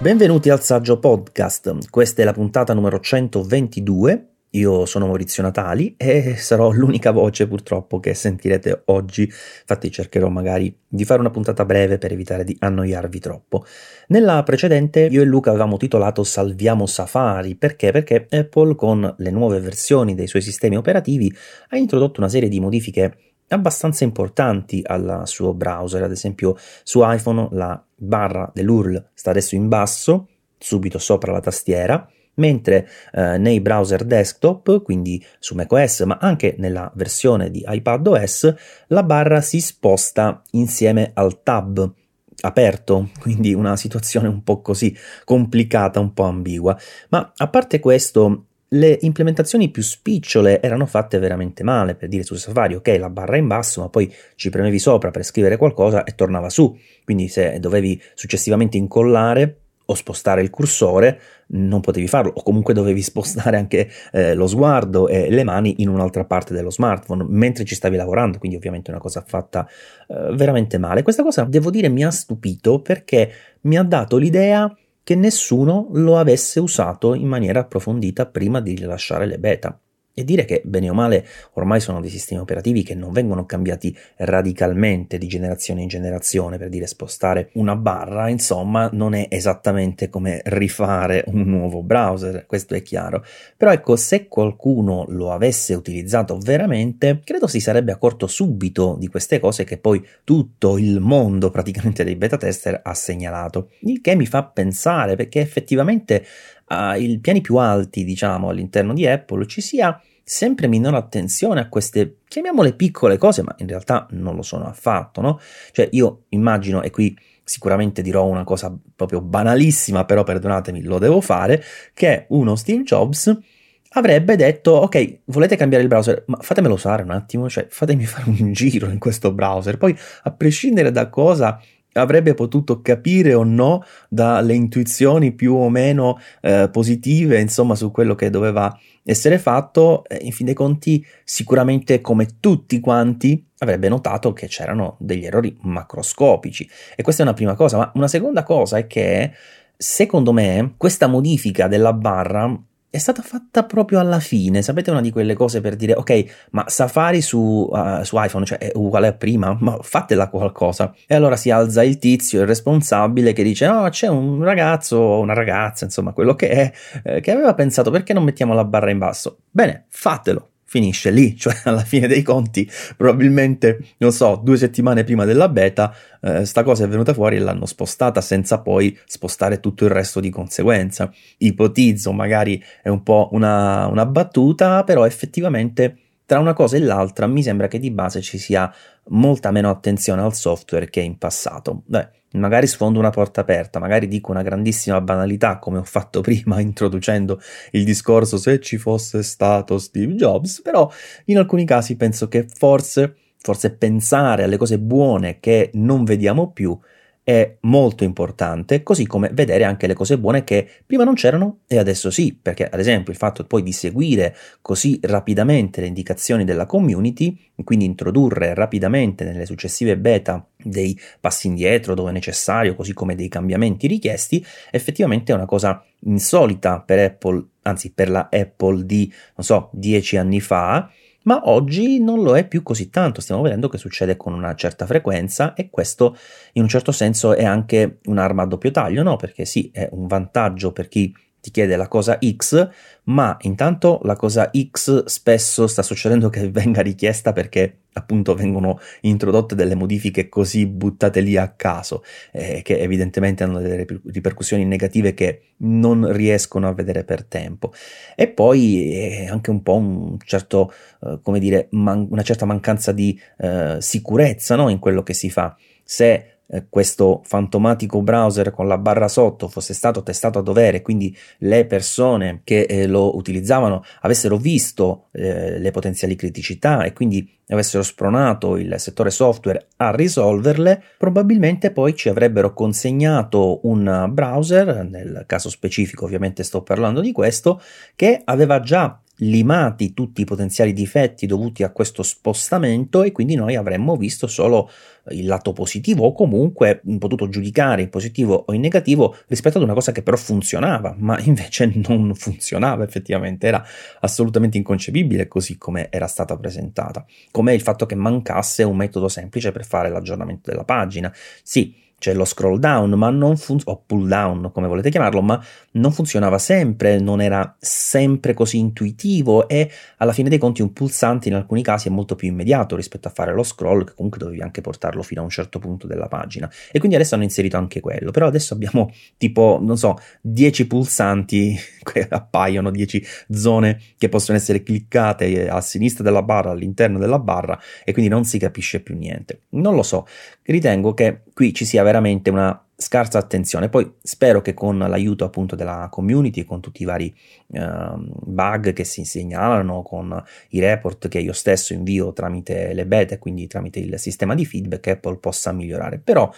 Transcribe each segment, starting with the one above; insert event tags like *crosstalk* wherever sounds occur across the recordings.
Benvenuti al Saggio Podcast, questa è la puntata numero 122. Io sono Maurizio Natali e sarò l'unica voce purtroppo che sentirete oggi, infatti cercherò magari di fare una puntata breve per evitare di annoiarvi troppo. Nella precedente io e Luca avevamo titolato Salviamo Safari, perché? Perché Apple con le nuove versioni dei suoi sistemi operativi ha introdotto una serie di modifiche abbastanza importanti al suo browser, ad esempio su iPhone la barra dell'URL sta adesso in basso, subito sopra la tastiera, mentre eh, nei browser desktop, quindi su macOS, ma anche nella versione di iPadOS, la barra si sposta insieme al tab aperto, *laughs* quindi una situazione un po' così complicata, un po' ambigua. Ma a parte questo, le implementazioni più spicciole erano fatte veramente male, per dire su Safari, ok, la barra è in basso, ma poi ci premevi sopra per scrivere qualcosa e tornava su. Quindi se dovevi successivamente incollare o spostare il cursore, non potevi farlo, o comunque dovevi spostare anche eh, lo sguardo e le mani in un'altra parte dello smartphone mentre ci stavi lavorando, quindi ovviamente una cosa fatta eh, veramente male. Questa cosa, devo dire, mi ha stupito perché mi ha dato l'idea che nessuno lo avesse usato in maniera approfondita prima di rilasciare le beta. E dire che, bene o male, ormai sono dei sistemi operativi che non vengono cambiati radicalmente di generazione in generazione, per dire spostare una barra, insomma, non è esattamente come rifare un nuovo browser, questo è chiaro. Però ecco, se qualcuno lo avesse utilizzato veramente, credo si sarebbe accorto subito di queste cose che poi tutto il mondo praticamente dei beta tester ha segnalato. Il che mi fa pensare, perché effettivamente ai piani più alti, diciamo, all'interno di Apple ci sia sempre minore attenzione a queste, chiamiamole piccole cose, ma in realtà non lo sono affatto, no? Cioè io immagino, e qui sicuramente dirò una cosa proprio banalissima, però perdonatemi, lo devo fare, che uno Steve Jobs avrebbe detto ok volete cambiare il browser ma fatemelo usare un attimo cioè fatemi fare un *laughs* giro in questo browser poi a prescindere da cosa avrebbe potuto capire o no dalle intuizioni più o meno eh, positive, insomma, su quello che doveva essere fatto, eh, in fin dei conti, sicuramente come tutti quanti avrebbe notato che c'erano degli errori macroscopici. E questa è una prima cosa, ma una seconda cosa è che secondo me questa modifica della barra è stata fatta proprio alla fine. Sapete, una di quelle cose per dire, ok, ma Safari su, uh, su iPhone cioè, è uguale a prima, ma fatela qualcosa. E allora si alza il tizio, il responsabile, che dice: No, c'è un ragazzo o una ragazza, insomma, quello che è, eh, che aveva pensato perché non mettiamo la barra in basso. Bene, fatelo finisce lì, *laughs* cioè alla fine dei conti, probabilmente, non so, due settimane prima della beta, eh, sta cosa è venuta fuori e l'hanno spostata senza poi spostare tutto il resto di conseguenza. Ipotizzo, magari è un po' una, una battuta, però effettivamente tra una cosa e l'altra mi sembra che di base ci sia molta meno attenzione al software che in passato. Beh, magari sfondo una porta aperta, magari dico una grandissima banalità come ho fatto *laughs* prima introducendo il discorso se ci fosse stato Steve Jobs, però in alcuni casi penso che forse, forse pensare alle cose buone che non vediamo più è molto importante, così come vedere anche le cose buone che prima non c'erano e adesso sì, perché ad esempio il fatto poi di seguire così rapidamente le indicazioni della community, quindi introdurre rapidamente nelle successive beta dei passi indietro dove necessario, così come dei cambiamenti richiesti, effettivamente è una cosa insolita per Apple, anzi per la Apple di, non so, dieci anni fa, ma oggi non lo è più così tanto, stiamo vedendo che succede con una certa frequenza e questo in un certo senso è anche un'arma a doppio taglio, no? Perché sì, è un vantaggio per chi ti chiede la cosa X, ma intanto la cosa X spesso sta succedendo che *laughs* venga richiesta perché appunto vengono introdotte delle modifiche così buttate lì a caso, eh, che evidentemente hanno delle ripercussioni negative che non riescono a vedere per tempo. E poi è anche un po' un certo, eh, come dire, man- una certa mancanza di eh, sicurezza no? in quello che si fa. Se eh, questo fantomatico browser con la barra sotto fosse stato testato a dovere, quindi le persone che eh, lo utilizzavano avessero visto eh, le potenziali criticità e quindi avessero spronato il settore software a risolverle, probabilmente poi ci avrebbero consegnato un browser, nel caso specifico ovviamente sto parlando di questo, che aveva già limati tutti i potenziali difetti dovuti a questo spostamento e quindi noi avremmo visto solo il lato positivo o comunque potuto giudicare in positivo o in negativo rispetto ad una cosa che però funzionava, ma *laughs* invece non funzionava effettivamente, era assolutamente inconcepibile così come era stata presentata, come il fatto che mancasse un metodo semplice per fare l'aggiornamento della pagina. Sì, c'è lo scroll down, ma non fun- o pull down, come volete chiamarlo, ma non funzionava sempre, non era sempre così intuitivo e alla fine dei conti un pulsante in alcuni casi è molto più immediato rispetto a fare lo scroll, che comunque dovevi anche portarlo fino a un certo punto della pagina. E quindi adesso hanno inserito anche quello, però adesso abbiamo tipo, non so, 10 pulsanti *laughs* che appaiono, 10 zone che possono essere cliccate a sinistra della barra, all'interno della barra e quindi non si capisce più niente. Non lo so, ritengo che qui ci sia veramente una scarsa attenzione. Poi spero che con l'aiuto appunto della community, con tutti i vari uh, bug che si segnalano, con i report che io stesso invio tramite le beta, quindi tramite il sistema di feedback, Apple possa migliorare. Però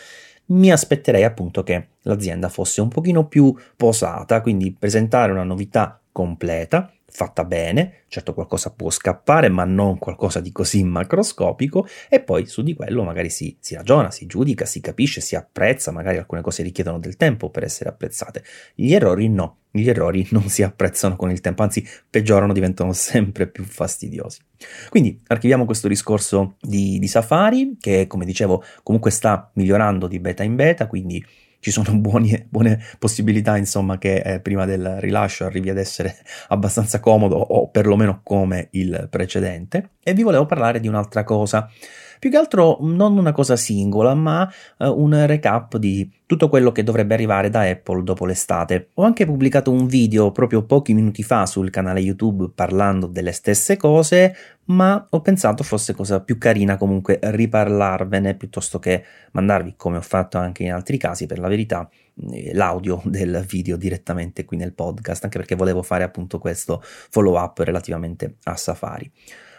mi aspetterei appunto che l'azienda fosse un pochino più posata, quindi presentare una novità completa fatta bene, certo qualcosa può scappare, ma non qualcosa di così macroscopico, e poi su di quello magari si, si, ragiona, si giudica, si capisce, si apprezza, magari alcune cose richiedono del tempo per essere apprezzate. Gli errori no, gli errori non si apprezzano con il tempo, anzi peggiorano, diventano sempre più fastidiosi. Quindi archiviamo questo discorso di, di Safari, che come dicevo comunque sta migliorando di beta in beta, quindi ci sono buoni, buone possibilità, insomma, che eh, prima del rilascio arrivi ad essere *laughs* abbastanza comodo o perlomeno come il precedente. E vi volevo parlare di un'altra cosa. Più che altro non una cosa singola, ma uh, un recap di tutto quello che dovrebbe arrivare da Apple dopo l'estate. Ho anche pubblicato un video proprio pochi minuti fa sul canale YouTube parlando delle stesse cose, ma ho pensato fosse cosa più carina comunque riparlarvene piuttosto che mandarvi, come ho fatto anche in altri casi, per la verità, eh, l'audio *laughs* del video direttamente qui nel podcast, anche perché volevo fare appunto questo follow up relativamente a Safari.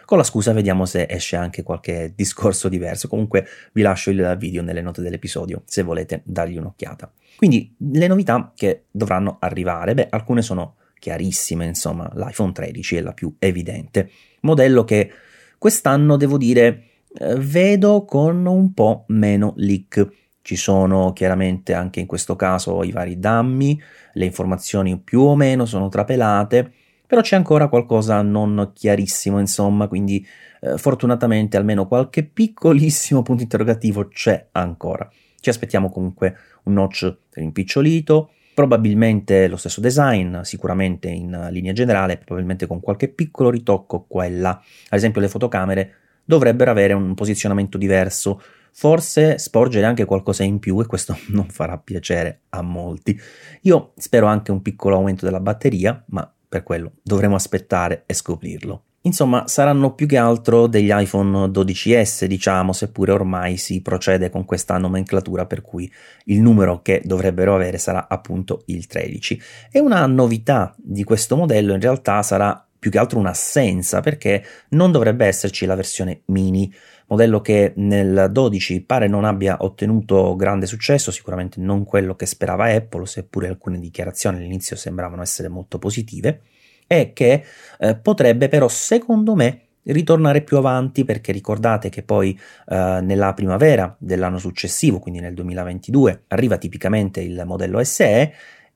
Con la scusa vediamo se esce anche qualche discorso diverso. Comunque vi lascio il video nelle note dell'episodio se volete dargli un'occhiata. Quindi le novità che dovranno arrivare, beh, alcune sono chiarissime, insomma, l'iPhone 13 è la più evidente. Modello che quest'anno devo dire eh, vedo con un po' meno leak. Ci sono chiaramente anche in questo caso i vari dammi, le informazioni più o meno sono trapelate, però c'è ancora qualcosa non chiarissimo, insomma, quindi eh, fortunatamente almeno qualche piccolissimo *laughs* punto interrogativo c'è ancora. Ci aspettiamo comunque un notch rimpicciolito, probabilmente lo stesso design, sicuramente in linea generale, probabilmente con qualche piccolo ritocco qua e là. Ad esempio le fotocamere dovrebbero avere un posizionamento diverso, forse sporgere anche qualcosa in più e questo *laughs* non farà piacere a molti. Io spero anche un piccolo aumento della batteria, ma per quello dovremo aspettare e scoprirlo. Insomma, saranno più che altro degli iPhone 12S, diciamo, seppure ormai si procede con questa nomenclatura per cui il numero che dovrebbero avere sarà appunto il 13. E una novità di questo modello in realtà sarà più che altro un'assenza perché non dovrebbe esserci la versione mini, modello che nel 12 pare non abbia ottenuto grande successo, sicuramente non quello che sperava Apple, seppure alcune dichiarazioni all'inizio sembravano essere molto positive, e che eh, potrebbe però secondo me ritornare più avanti perché ricordate che poi eh, nella primavera dell'anno successivo, quindi nel 2022, arriva tipicamente il modello SE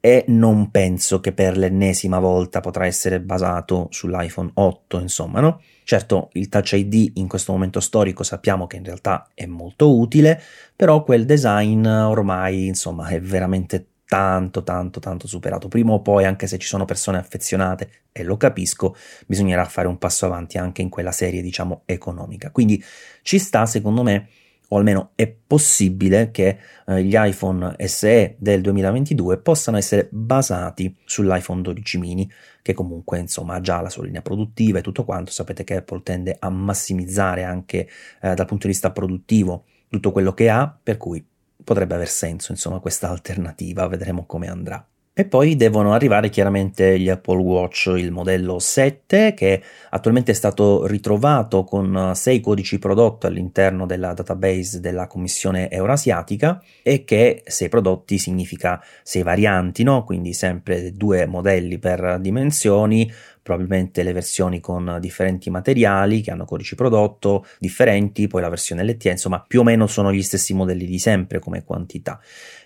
e non penso che per l'ennesima volta potrà essere basato sull'iPhone 8, insomma, no? Certo, il Touch ID in questo momento storico sappiamo che in realtà è molto utile, però quel design ormai, insomma, è veramente tanto, tanto, tanto superato. Prima o poi, anche se ci sono persone affezionate, e lo capisco, bisognerà fare un passo avanti anche in quella serie, diciamo, economica. Quindi ci sta, secondo me, o almeno è possibile che eh, gli iPhone SE del 2022 possano essere basati sull'iPhone 12 mini, che comunque insomma ha già la sua linea produttiva e tutto quanto. Sapete che Apple tende a massimizzare anche eh, dal punto di vista produttivo tutto quello che ha, per cui potrebbe aver senso insomma questa alternativa, vedremo come andrà. E poi devono arrivare chiaramente gli Apple Watch, il modello 7 che attualmente è stato ritrovato con 6 codici prodotti all'interno della database della Commissione Eurasiatica e che 6 prodotti significa 6 varianti, no? quindi sempre due modelli per dimensioni, probabilmente le versioni con differenti materiali che hanno codici prodotto differenti, poi la versione LTE, insomma più o meno sono gli stessi modelli di sempre come quantità.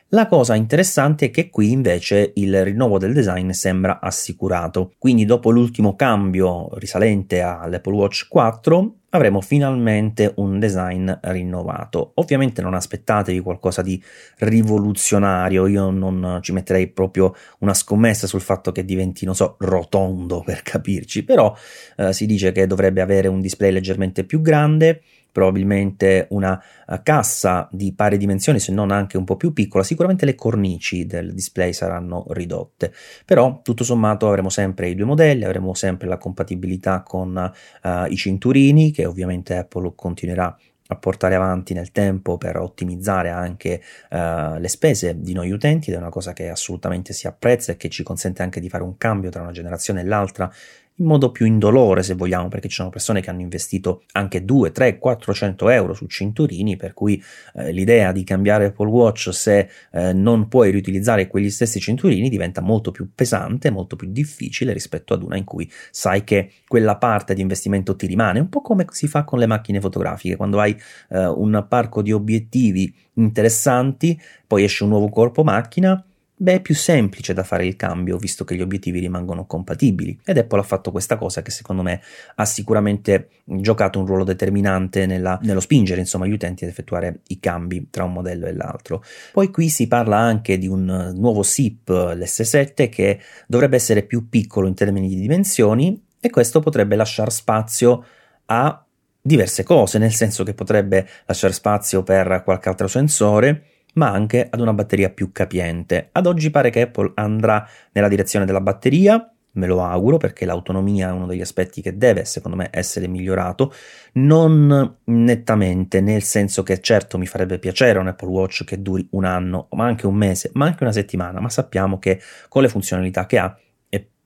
La cosa interessante è che qui invece il rinnovo del design sembra assicurato, quindi dopo l'ultimo cambio risalente all'Apple Watch 4 avremo finalmente un design rinnovato. Ovviamente non aspettatevi qualcosa di rivoluzionario, io non ci metterei proprio una scommessa sul fatto che diventi, non so, rotondo per capirci, però eh, si dice che dovrebbe avere un display leggermente più grande, probabilmente una uh, cassa di pari dimensioni, se non anche un po' più piccola, sicuramente le cornici del display saranno ridotte, però tutto sommato avremo sempre i due modelli, avremo sempre la compatibilità con uh, i cinturini che ovviamente Apple continuerà a portare avanti nel tempo per ottimizzare anche uh, le spese di noi utenti ed è una cosa che assolutamente si apprezza e che ci consente anche di fare un cambio tra una generazione e l'altra in modo più indolore se vogliamo, perché ci sono persone che hanno investito anche 2, 3, 400 euro su cinturini, per cui eh, l'idea di cambiare Apple Watch se eh, non puoi riutilizzare quegli stessi cinturini diventa molto più pesante, molto più difficile rispetto ad una in cui sai che quella parte di investimento ti rimane, un po' come si fa con le macchine fotografiche, quando hai eh, un parco di obiettivi interessanti, poi esce un nuovo corpo macchina, Beh, è più semplice da fare il cambio, visto che gli obiettivi rimangono compatibili. Ed Apple ha fatto questa cosa che secondo me ha sicuramente giocato un ruolo determinante nella, nello spingere insomma, gli utenti ad effettuare i cambi tra un modello e l'altro. Poi qui si parla anche di un nuovo SIP, l'S7, che dovrebbe essere più piccolo in termini di dimensioni e questo potrebbe lasciare spazio a diverse cose, nel senso che potrebbe lasciare spazio per qualche altro sensore ma anche ad una batteria più capiente. Ad oggi pare che Apple andrà nella direzione della batteria, me lo auguro perché l'autonomia è uno degli aspetti che deve secondo me essere migliorato non nettamente nel senso che certo mi farebbe piacere un Apple Watch che duri un anno ma anche un mese ma anche una settimana ma sappiamo che con le funzionalità che ha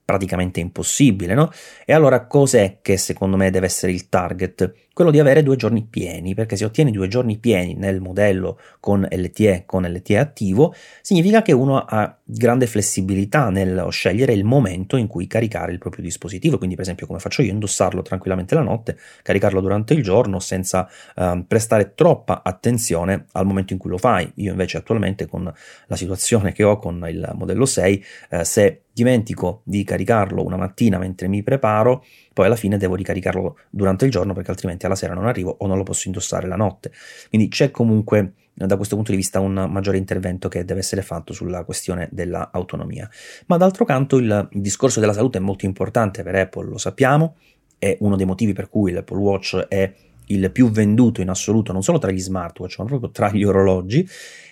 praticamente impossibile, no? E allora cos'è che secondo me deve essere il target? Quello di avere due giorni pieni, perché se ottieni due giorni pieni nel modello con LTE, con LTE attivo, significa che uno ha grande flessibilità nel scegliere il momento in cui caricare il proprio dispositivo, quindi per esempio come faccio io, indossarlo tranquillamente la notte, caricarlo durante il giorno senza eh, prestare troppa attenzione al momento in cui lo fai. Io invece attualmente con la situazione che ho con il modello 6, eh, se dimentico di caricarlo una mattina mentre mi preparo, poi alla fine devo ricaricarlo durante il giorno perché altrimenti alla sera non arrivo o non lo posso indossare la notte. Quindi c'è comunque da questo punto di vista un maggiore intervento che deve essere fatto sulla questione dell'autonomia. Ma d'altro canto il, discorso della salute è molto importante per Apple, lo sappiamo, è uno dei motivi per cui l'Apple Watch è il più venduto in assoluto non solo tra gli smartwatch ma proprio tra gli orologi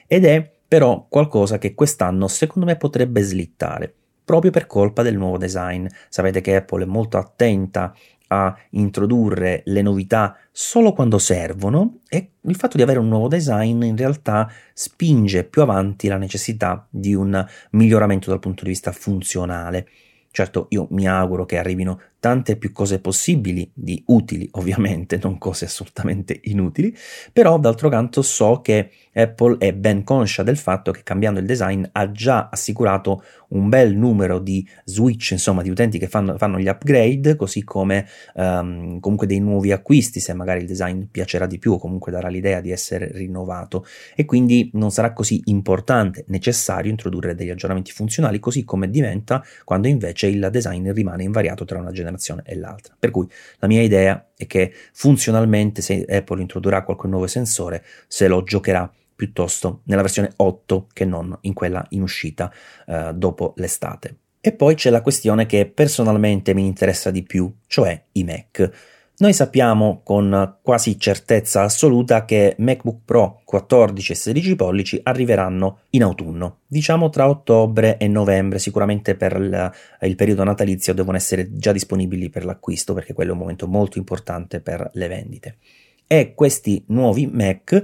ed è però qualcosa che quest'anno secondo me potrebbe slittare proprio per colpa del nuovo design. Sapete che Apple è molto attenta a introdurre le novità solo quando servono e il fatto di avere un nuovo design in realtà spinge più avanti la necessità di un miglioramento dal punto di vista funzionale. Certo, io mi auguro che arrivino tante più cose possibili, di utili *laughs* ovviamente, non cose assolutamente inutili, però d'altro canto so che Apple è ben conscia del fatto che cambiando il design ha già assicurato un bel numero di switch, insomma, di utenti che fanno, fanno gli upgrade, così come um, comunque dei nuovi acquisti, se magari il design piacerà di più o comunque darà l'idea di essere rinnovato. E quindi non sarà così importante, necessario introdurre degli aggiornamenti funzionali, così come diventa quando invece il design rimane invariato tra una generazione e l'altra. Per cui la mia idea è che funzionalmente se Apple introdurrà qualche nuovo sensore, se lo giocherà piuttosto nella versione 8 che non in quella in uscita eh, dopo l'estate. E poi c'è la questione che personalmente mi interessa di più, cioè i Mac. Noi sappiamo con quasi certezza assoluta che MacBook Pro 14 e 16 pollici arriveranno in autunno, diciamo tra ottobre e novembre, sicuramente per il, il, periodo natalizio devono essere già disponibili per l'acquisto perché quello è un momento molto importante per le vendite. E questi nuovi Mac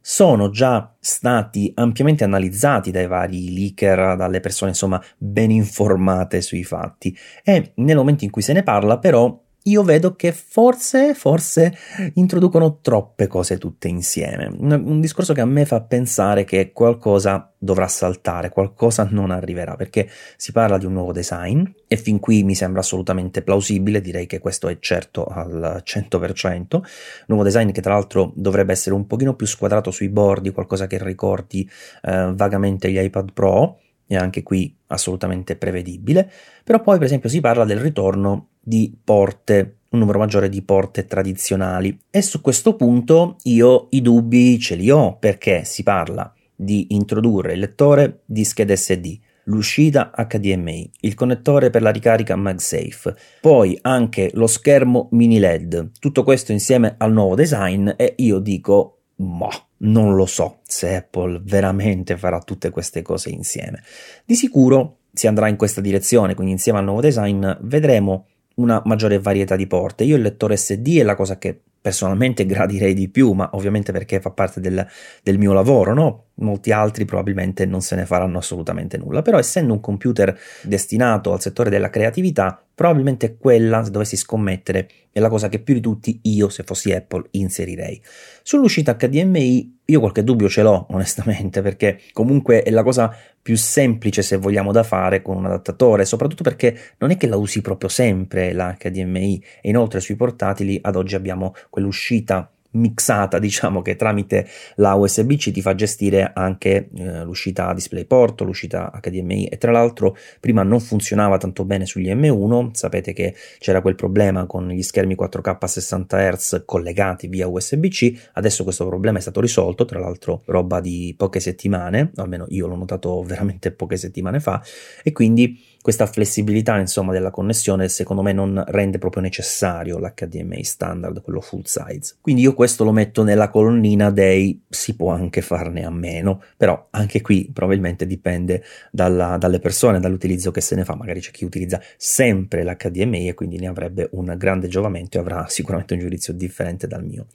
sono già stati ampiamente analizzati dai vari leaker, dalle persone insomma ben informate sui fatti e nel momento in cui se ne parla però io vedo che forse, forse introducono troppe cose tutte insieme. Un, discorso che a me fa pensare che qualcosa dovrà saltare, qualcosa non arriverà, perché si parla di un nuovo design e fin qui mi sembra assolutamente plausibile, direi che questo è certo al 100%. Nuovo design che tra l'altro dovrebbe essere un pochino più squadrato sui bordi, qualcosa che ricordi eh, vagamente gli iPad Pro e anche qui assolutamente prevedibile, però poi per esempio si parla del ritorno di porte, un numero maggiore di porte tradizionali e su questo punto io i dubbi ce li ho perché si parla di introdurre il lettore di schede SD, l'uscita HDMI, il connettore per la ricarica MagSafe, poi anche lo schermo mini LED, tutto questo insieme al nuovo design e io dico, ma non lo so se Apple veramente farà tutte queste cose insieme. Di sicuro si andrà in questa direzione, quindi insieme al nuovo design vedremo una maggiore varietà di porte. Io il lettore SD è la cosa che personalmente *laughs* gradirei di più, ma ovviamente perché fa parte del, del, mio lavoro, no? Molti altri probabilmente non se ne faranno assolutamente nulla, però essendo un computer destinato al settore della creatività, probabilmente quella, se dovessi scommettere, è la cosa che più di tutti io, se fossi Apple, inserirei. Sull'uscita HDMI io qualche dubbio ce l'ho, onestamente, perché comunque è la cosa più semplice, se vogliamo, da fare con un adattatore, soprattutto perché non è che la usi proprio sempre la HDMI e inoltre sui portatili ad oggi abbiamo quell'uscita mixata, diciamo che tramite la USB-C ti fa gestire anche eh, l'uscita DisplayPort, l'uscita HDMI e tra l'altro prima non funzionava tanto bene sugli M1, sapete che c'era quel problema con gli schermi 4K a 60 Hz collegati via USB-C, adesso questo problema è stato risolto, tra l'altro roba di poche settimane, almeno io l'ho notato veramente poche settimane fa. E quindi questa flessibilità insomma della connessione secondo me non rende proprio necessario l'HDMI standard, quello full size. Quindi io questo lo metto nella colonnina dei si può anche farne a meno, però anche qui probabilmente dipende dalla, dalle persone, dall'utilizzo che se ne fa, magari c'è chi utilizza sempre l'HDMI e quindi ne avrebbe un grande giovamento e avrà *laughs* sicuramente un giudizio differente dal mio.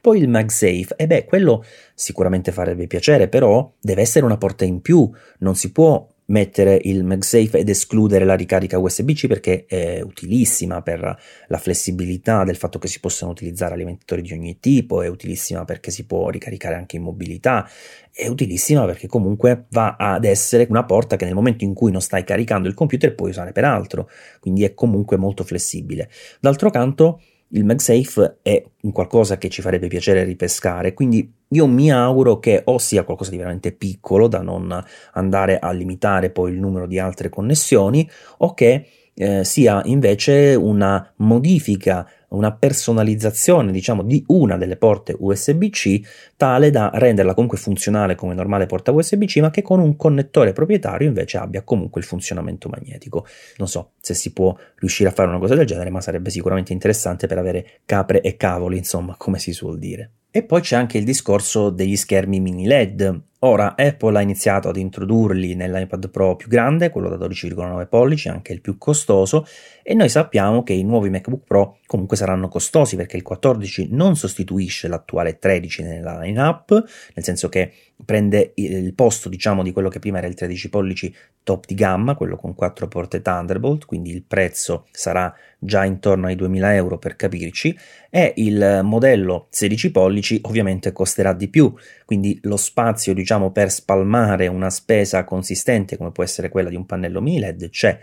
Poi il MagSafe, e beh, quello sicuramente farebbe piacere, però deve essere una porta in più, non si può mettere il MagSafe ed escludere la ricarica USB-C perché è utilissima per la flessibilità del fatto che si possano utilizzare alimentatori di ogni tipo, è utilissima perché si può ricaricare anche in mobilità, è utilissima perché comunque va ad essere una porta che nel momento in cui non stai caricando il computer puoi usare per altro, quindi è comunque molto flessibile. D'altro canto il MagSafe è un qualcosa che ci farebbe piacere ripescare, quindi io mi auguro che o sia qualcosa di veramente piccolo da non andare a limitare poi il numero di altre connessioni o che eh, sia invece una modifica, una personalizzazione, diciamo, di una delle porte USB-C tale da renderla comunque funzionale come normale porta USB-C, ma che con un connettore proprietario invece abbia comunque il funzionamento magnetico. Non so se si può riuscire a fare una cosa del genere, ma sarebbe sicuramente interessante per avere capre e cavoli, insomma, come si suol dire. E poi c'è anche il discorso degli schermi mini LED. Ora Apple ha iniziato ad introdurli nell'iPad Pro più grande, quello da 12,9 pollici, anche il più costoso, e noi sappiamo che i nuovi MacBook Pro comunque saranno costosi perché il 14 non sostituisce l'attuale 13 nella lineup, nel senso che prende il posto diciamo di quello che prima era il 13 pollici top di gamma, quello con 4 porte Thunderbolt, quindi il prezzo sarà già intorno ai 2000 euro per capirci, e il modello 16 pollici ovviamente costerà di più, quindi lo spazio diciamo per spalmare una spesa consistente come può essere quella di un pannello mini LED c'è,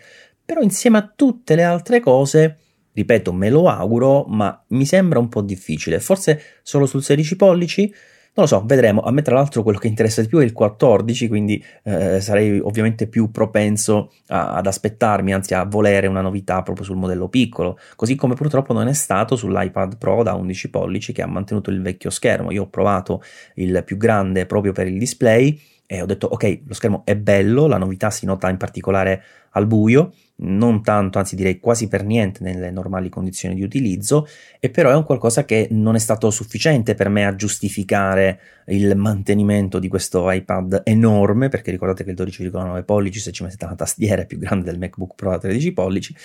però insieme a tutte le altre cose ripeto, me lo auguro, ma mi sembra un po' difficile. Forse solo sul 16 pollici non lo so, vedremo. A me, tra l'altro, quello che interessa di più è il 14, quindi eh, sarei ovviamente più propenso a, ad aspettarmi, anzi a volere una novità proprio sul modello piccolo. Così come purtroppo non è stato sull'iPad Pro da 11 pollici che ha mantenuto il vecchio schermo. Io ho provato il più grande proprio per il display e ho detto ok, lo schermo è bello, la novità si nota in particolare al buio, non tanto, anzi direi quasi per niente nelle normali condizioni di utilizzo, e però è un qualcosa che non è stato sufficiente per me a giustificare il mantenimento di questo iPad enorme, perché ricordate che il 12,9 pollici, se ci mettete una tastiera, è più grande del MacBook Pro da 13 pollici,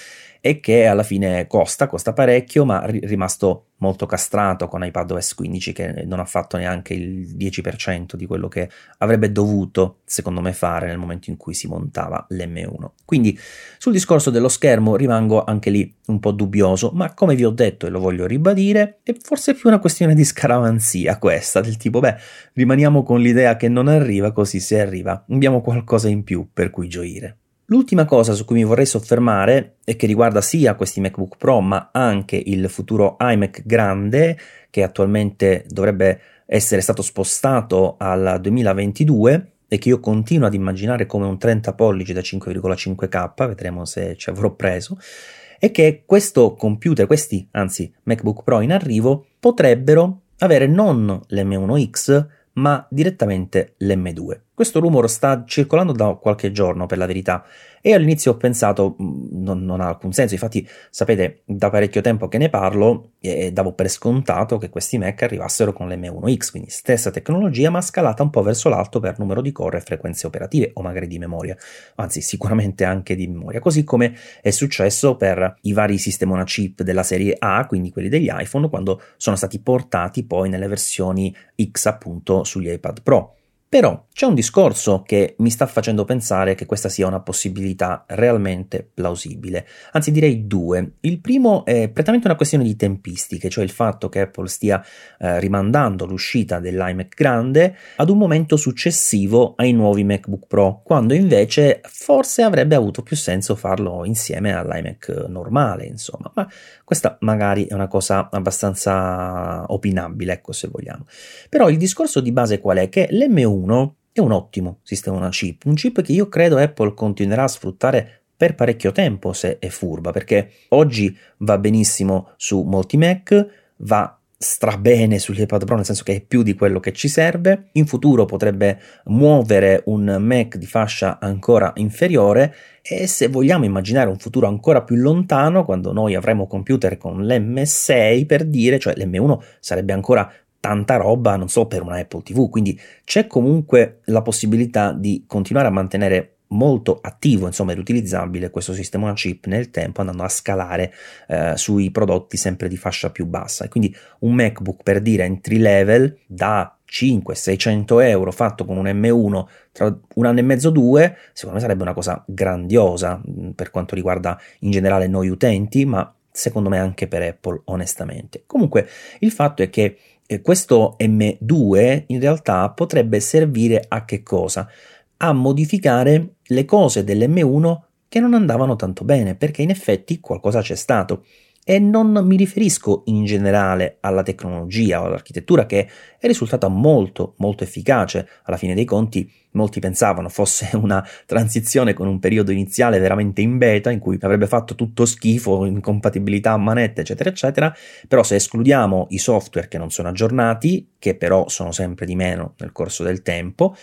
e che alla fine costa, costa parecchio, ma è rimasto molto castrato con iPadOS 15 che non ha fatto neanche il 10% di quello che avrebbe dovuto, secondo me, fare nel momento in cui si montava l'M1. Quindi sul discorso dello schermo rimango anche lì un po' dubbioso, ma come vi ho detto e lo voglio ribadire, è forse più una questione di scaramanzia questa, del tipo, beh, rimaniamo con l'idea che non arriva, così se arriva abbiamo qualcosa in più per cui gioire. L'ultima cosa su cui mi vorrei soffermare e che riguarda sia questi MacBook Pro ma anche il futuro iMac grande che attualmente dovrebbe essere stato spostato al 2022 e che io continuo ad immaginare come un 30 pollici da 5,5K, vedremo se ci avrò preso, è che questo computer, questi anzi MacBook Pro in arrivo, potrebbero avere non l'M1X ma direttamente l'M2. Questo rumore sta circolando da qualche giorno, per la verità, e all'inizio ho pensato mm, non, non, ha alcun senso. Infatti, sapete, da parecchio tempo che ne parlo e davo per scontato che questi Mac arrivassero con l'M1X, quindi stessa tecnologia, ma scalata un po' verso l'alto per numero di core e frequenze operative, o magari di memoria, anzi, sicuramente anche di memoria, così come è successo per i vari sistemi on chip della serie A, quindi quelli degli iPhone, quando sono stati portati poi nelle versioni X appunto sugli iPad Pro. Però c'è un discorso che mi sta facendo pensare che questa sia una possibilità realmente plausibile, anzi direi due. Il primo è prettamente una questione di tempistiche, cioè il fatto che Apple stia eh, rimandando l'uscita dell'iMac grande ad un momento successivo ai nuovi MacBook Pro, quando invece forse avrebbe avuto più senso farlo insieme all'iMac normale, insomma. Ma questa magari è una cosa abbastanza opinabile, ecco se vogliamo. Però il discorso di base qual è? Che l'M1 è un ottimo sistema una chip, un chip che io credo Apple continuerà a sfruttare per parecchio tempo se è furba, perché oggi va benissimo su molti Mac, va strabene sugli iPad Pro, nel senso che è più di quello che ci serve. In futuro potrebbe muovere un Mac di fascia ancora inferiore e se vogliamo immaginare un futuro ancora più lontano, quando noi avremo computer con l'M6 per dire, cioè l'M1 sarebbe ancora tanta roba, non so, per una Apple TV, quindi c'è comunque la possibilità di continuare a mantenere molto attivo, insomma, ed utilizzabile questo sistema chip nel tempo, andando a scalare eh, sui prodotti sempre di fascia più bassa. E quindi un MacBook per dire entry level da 500-600 euro fatto con un M1 tra un anno e mezzo due, secondo me sarebbe una cosa grandiosa mm, per quanto riguarda in generale noi utenti, ma secondo me anche per Apple, onestamente. Comunque, il fatto è che eh, questo M2 in realtà potrebbe servire a che cosa? a modificare le cose dell'M1 che non andavano tanto bene, perché in effetti qualcosa c'è stato. E non mi riferisco in generale alla tecnologia o all'architettura che è risultata molto molto efficace. Alla fine dei conti molti pensavano fosse *laughs* una transizione con un periodo iniziale veramente in beta in cui avrebbe fatto tutto schifo, incompatibilità a manette eccetera eccetera, però se escludiamo i software che non sono aggiornati, che però sono sempre di meno nel corso del tempo,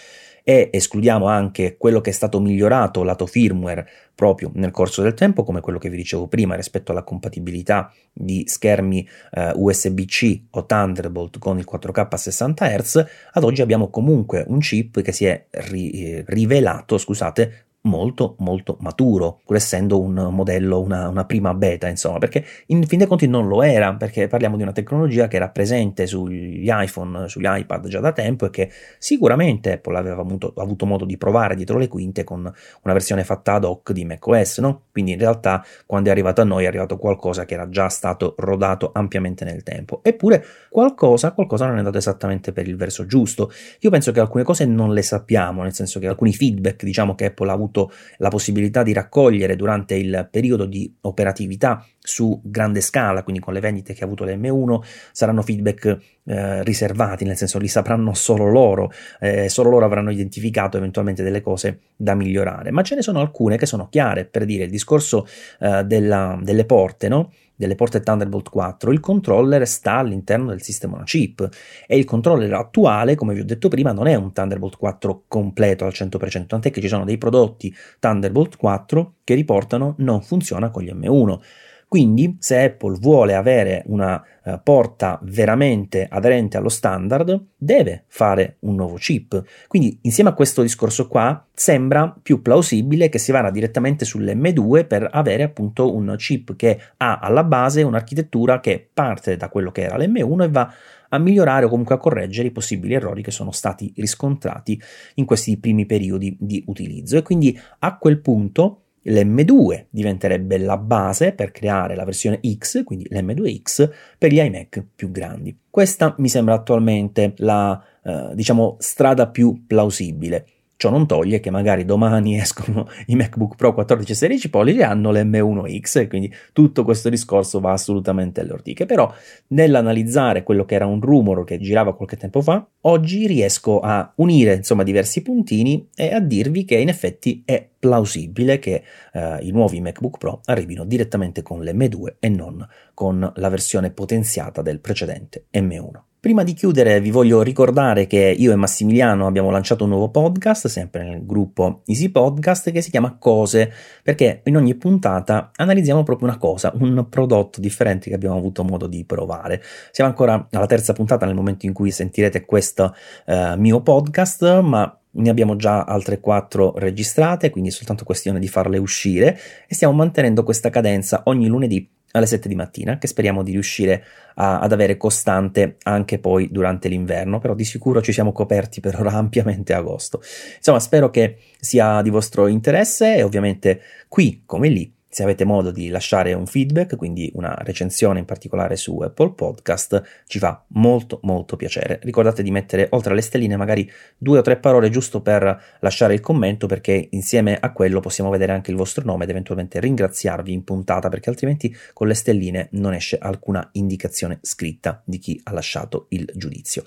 e escludiamo anche quello che è stato migliorato lato firmware proprio nel corso del tempo, come quello che vi dicevo prima rispetto alla compatibilità di schermi eh, USB-C o Thunderbolt con il 4K a 60 Hz, ad oggi abbiamo comunque un chip che si è ri- rivelato, scusate, molto molto maturo, pur essendo un modello, una, una, prima beta, insomma, perché in fin dei conti non lo era, perché parliamo di una tecnologia che era presente sugli iPhone, sugli iPad già da tempo e che sicuramente Apple aveva avuto, avuto modo di provare dietro le quinte con una versione fatta ad hoc di macOS, no? Quindi in realtà quando è arrivato a noi è arrivato qualcosa che era già stato rodato ampiamente nel tempo. Eppure qualcosa, qualcosa non è andato esattamente per il verso giusto. Io penso che alcune cose non le sappiamo, nel senso che alcuni feedback, diciamo che Apple ha avuto avuto la possibilità di raccogliere durante il periodo di operatività su grande scala, quindi con le vendite che ha avuto l'M1, saranno feedback eh, riservati, nel senso li sapranno solo loro, eh, solo loro avranno identificato eventualmente delle cose da migliorare, ma ce ne sono alcune che sono chiare, per dire il discorso eh, della, delle porte, no? Delle porte Thunderbolt 4, il controller sta all'interno del sistema chip e il controller attuale, come vi ho detto prima, non è un Thunderbolt 4 completo al 100%, tant'è che ci sono dei prodotti Thunderbolt 4 che riportano non funziona con gli M1. Quindi, se Apple vuole avere una uh, porta veramente aderente allo standard, deve fare un nuovo chip. Quindi, insieme a questo discorso qua, sembra più plausibile che si vada direttamente sull'M2 per avere appunto un chip che ha alla base un'architettura che parte da quello che era l'M1 e va a migliorare o comunque a correggere i possibili errori che sono stati riscontrati in questi primi periodi di utilizzo. E quindi a quel punto l'M2 diventerebbe la base per creare la versione X, quindi l'M2X, per gli iMac più grandi. Questa mi sembra attualmente la eh, diciamo, strada più plausibile. Ciò non toglie che magari domani *laughs* escono i MacBook Pro 14 e 16 pollici e hanno l'M1X e quindi tutto questo discorso va assolutamente alle ortiche. Però nell'analizzare quello che era un rumor che girava qualche tempo fa, oggi riesco a unire insomma diversi puntini e a dirvi che in effetti è plausibile che eh, i nuovi MacBook Pro arrivino direttamente con l'M2 e non con la versione potenziata del precedente M1. Prima di chiudere vi voglio ricordare che io e Massimiliano abbiamo lanciato un nuovo podcast, sempre nel gruppo Easy Podcast, che si chiama Cose, perché in ogni puntata analizziamo proprio una cosa, un prodotto differente che abbiamo avuto modo di provare. Siamo ancora alla terza puntata nel momento in cui sentirete questo eh, mio podcast, ma ne abbiamo già altre quattro registrate, quindi è soltanto questione di farle uscire e stiamo mantenendo questa cadenza ogni lunedì alle 7 di mattina, che speriamo di riuscire a, ad avere costante anche poi durante l'inverno, però di sicuro ci siamo coperti per ora *laughs* ampiamente agosto. Insomma, spero che sia di vostro interesse e ovviamente qui come lì se avete modo di lasciare un feedback, quindi una recensione in particolare su Apple Podcast, ci fa molto molto piacere. Ricordate di mettere oltre alle stelline magari due o tre parole giusto per lasciare il commento perché insieme a quello possiamo vedere anche il vostro nome ed eventualmente ringraziarvi in puntata perché altrimenti con le stelline non esce alcuna indicazione scritta di chi ha lasciato il giudizio.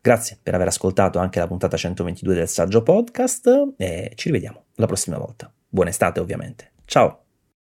Grazie per aver ascoltato anche la puntata 122 del Saggio Podcast e ci rivediamo la prossima volta. Buona estate ovviamente. Ciao!